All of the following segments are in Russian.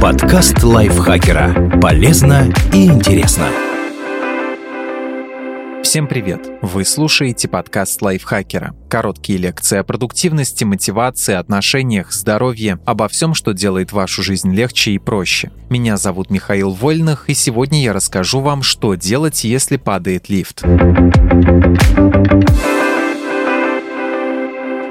Подкаст лайфхакера. Полезно и интересно. Всем привет! Вы слушаете подкаст лайфхакера. Короткие лекции о продуктивности, мотивации, отношениях, здоровье, обо всем, что делает вашу жизнь легче и проще. Меня зовут Михаил Вольных, и сегодня я расскажу вам, что делать, если падает лифт.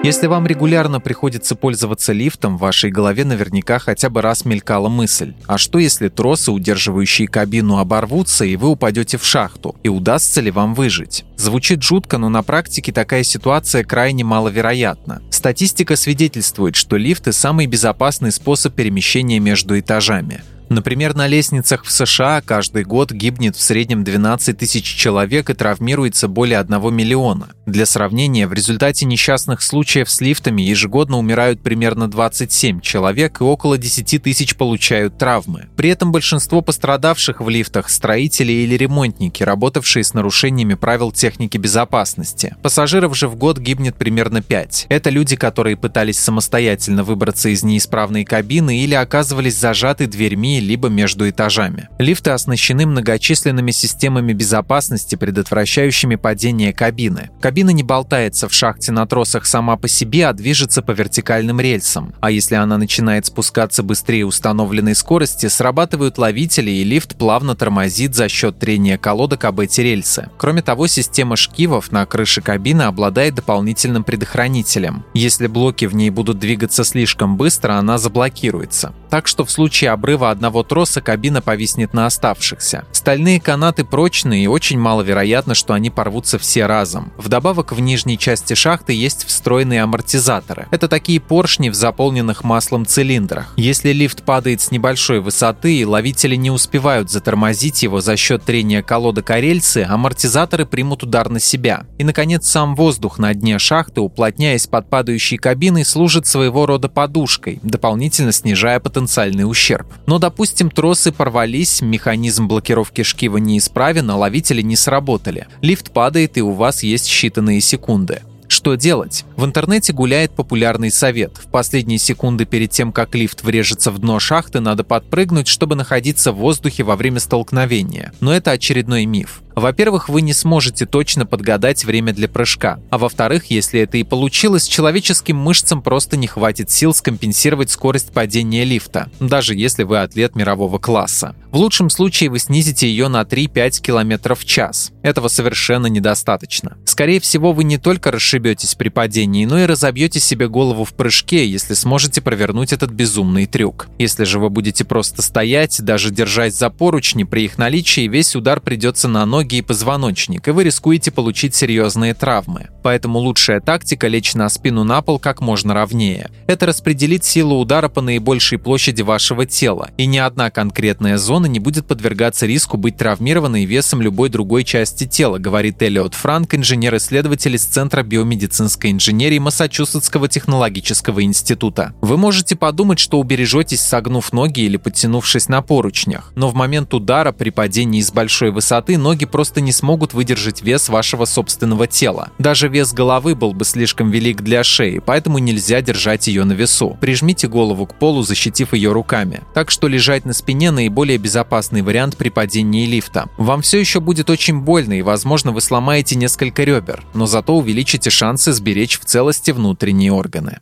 Если вам регулярно приходится пользоваться лифтом, в вашей голове наверняка хотя бы раз мелькала мысль. А что если тросы, удерживающие кабину, оборвутся, и вы упадете в шахту? И удастся ли вам выжить? Звучит жутко, но на практике такая ситуация крайне маловероятна. Статистика свидетельствует, что лифты – самый безопасный способ перемещения между этажами. Например, на лестницах в США каждый год гибнет в среднем 12 тысяч человек и травмируется более 1 миллиона. Для сравнения, в результате несчастных случаев с лифтами ежегодно умирают примерно 27 человек и около 10 тысяч получают травмы. При этом большинство пострадавших в лифтах – строители или ремонтники, работавшие с нарушениями правил техники безопасности. Пассажиров же в год гибнет примерно 5. Это люди, которые пытались самостоятельно выбраться из неисправной кабины или оказывались зажаты дверьми либо между этажами. Лифты оснащены многочисленными системами безопасности, предотвращающими падение кабины. Кабина не болтается в шахте на тросах сама по себе, а движется по вертикальным рельсам. А если она начинает спускаться быстрее установленной скорости, срабатывают ловители и лифт плавно тормозит за счет трения колодок об эти рельсы. Кроме того, система шкивов на крыше кабины обладает дополнительным предохранителем. Если блоки в ней будут двигаться слишком быстро, она заблокируется. Так что в случае обрыва одного троса кабина повиснет на оставшихся. Стальные канаты прочные и очень маловероятно, что они порвутся все разом. Вдобавок в нижней части шахты есть встроенные амортизаторы. Это такие поршни в заполненных маслом цилиндрах. Если лифт падает с небольшой высоты и ловители не успевают затормозить его за счет трения колодок о рельсы, амортизаторы примут удар на себя. И, наконец, сам воздух на дне шахты, уплотняясь под падающей кабиной, служит своего рода подушкой, дополнительно снижая потенциальный ущерб. Но, допустим, тросы порвались, механизм блокировки шкива неисправен, а ловители не сработали. Лифт падает, и у вас есть считанные секунды. Что делать? В интернете гуляет популярный совет. В последние секунды перед тем, как лифт врежется в дно шахты, надо подпрыгнуть, чтобы находиться в воздухе во время столкновения. Но это очередной миф. Во-первых, вы не сможете точно подгадать время для прыжка. А во-вторых, если это и получилось, человеческим мышцам просто не хватит сил скомпенсировать скорость падения лифта, даже если вы атлет мирового класса. В лучшем случае вы снизите ее на 3-5 км в час. Этого совершенно недостаточно. Скорее всего, вы не только расшибетесь при падении, но и разобьете себе голову в прыжке, если сможете провернуть этот безумный трюк. Если же вы будете просто стоять, даже держась за поручни, при их наличии весь удар придется на ноги ноги и позвоночник, и вы рискуете получить серьезные травмы. Поэтому лучшая тактика – лечь на спину на пол как можно ровнее. Это распределит силу удара по наибольшей площади вашего тела, и ни одна конкретная зона не будет подвергаться риску быть травмированной весом любой другой части тела, говорит Эллиот Франк, инженер-исследователь из Центра биомедицинской инженерии Массачусетского технологического института. Вы можете подумать, что убережетесь, согнув ноги или подтянувшись на поручнях, но в момент удара при падении с большой высоты ноги просто не смогут выдержать вес вашего собственного тела. Даже вес головы был бы слишком велик для шеи, поэтому нельзя держать ее на весу. Прижмите голову к полу, защитив ее руками. Так что лежать на спине наиболее безопасный вариант при падении лифта. Вам все еще будет очень больно и, возможно, вы сломаете несколько ребер, но зато увеличите шансы сберечь в целости внутренние органы.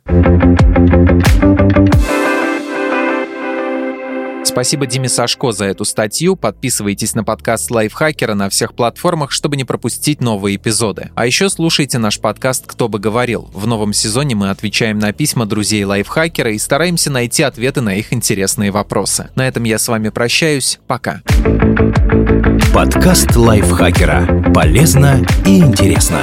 Спасибо Диме Сашко за эту статью. Подписывайтесь на подкаст Лайфхакера на всех платформах, чтобы не пропустить новые эпизоды. А еще слушайте наш подкаст «Кто бы говорил». В новом сезоне мы отвечаем на письма друзей Лайфхакера и стараемся найти ответы на их интересные вопросы. На этом я с вами прощаюсь. Пока. Подкаст Лайфхакера. Полезно и интересно.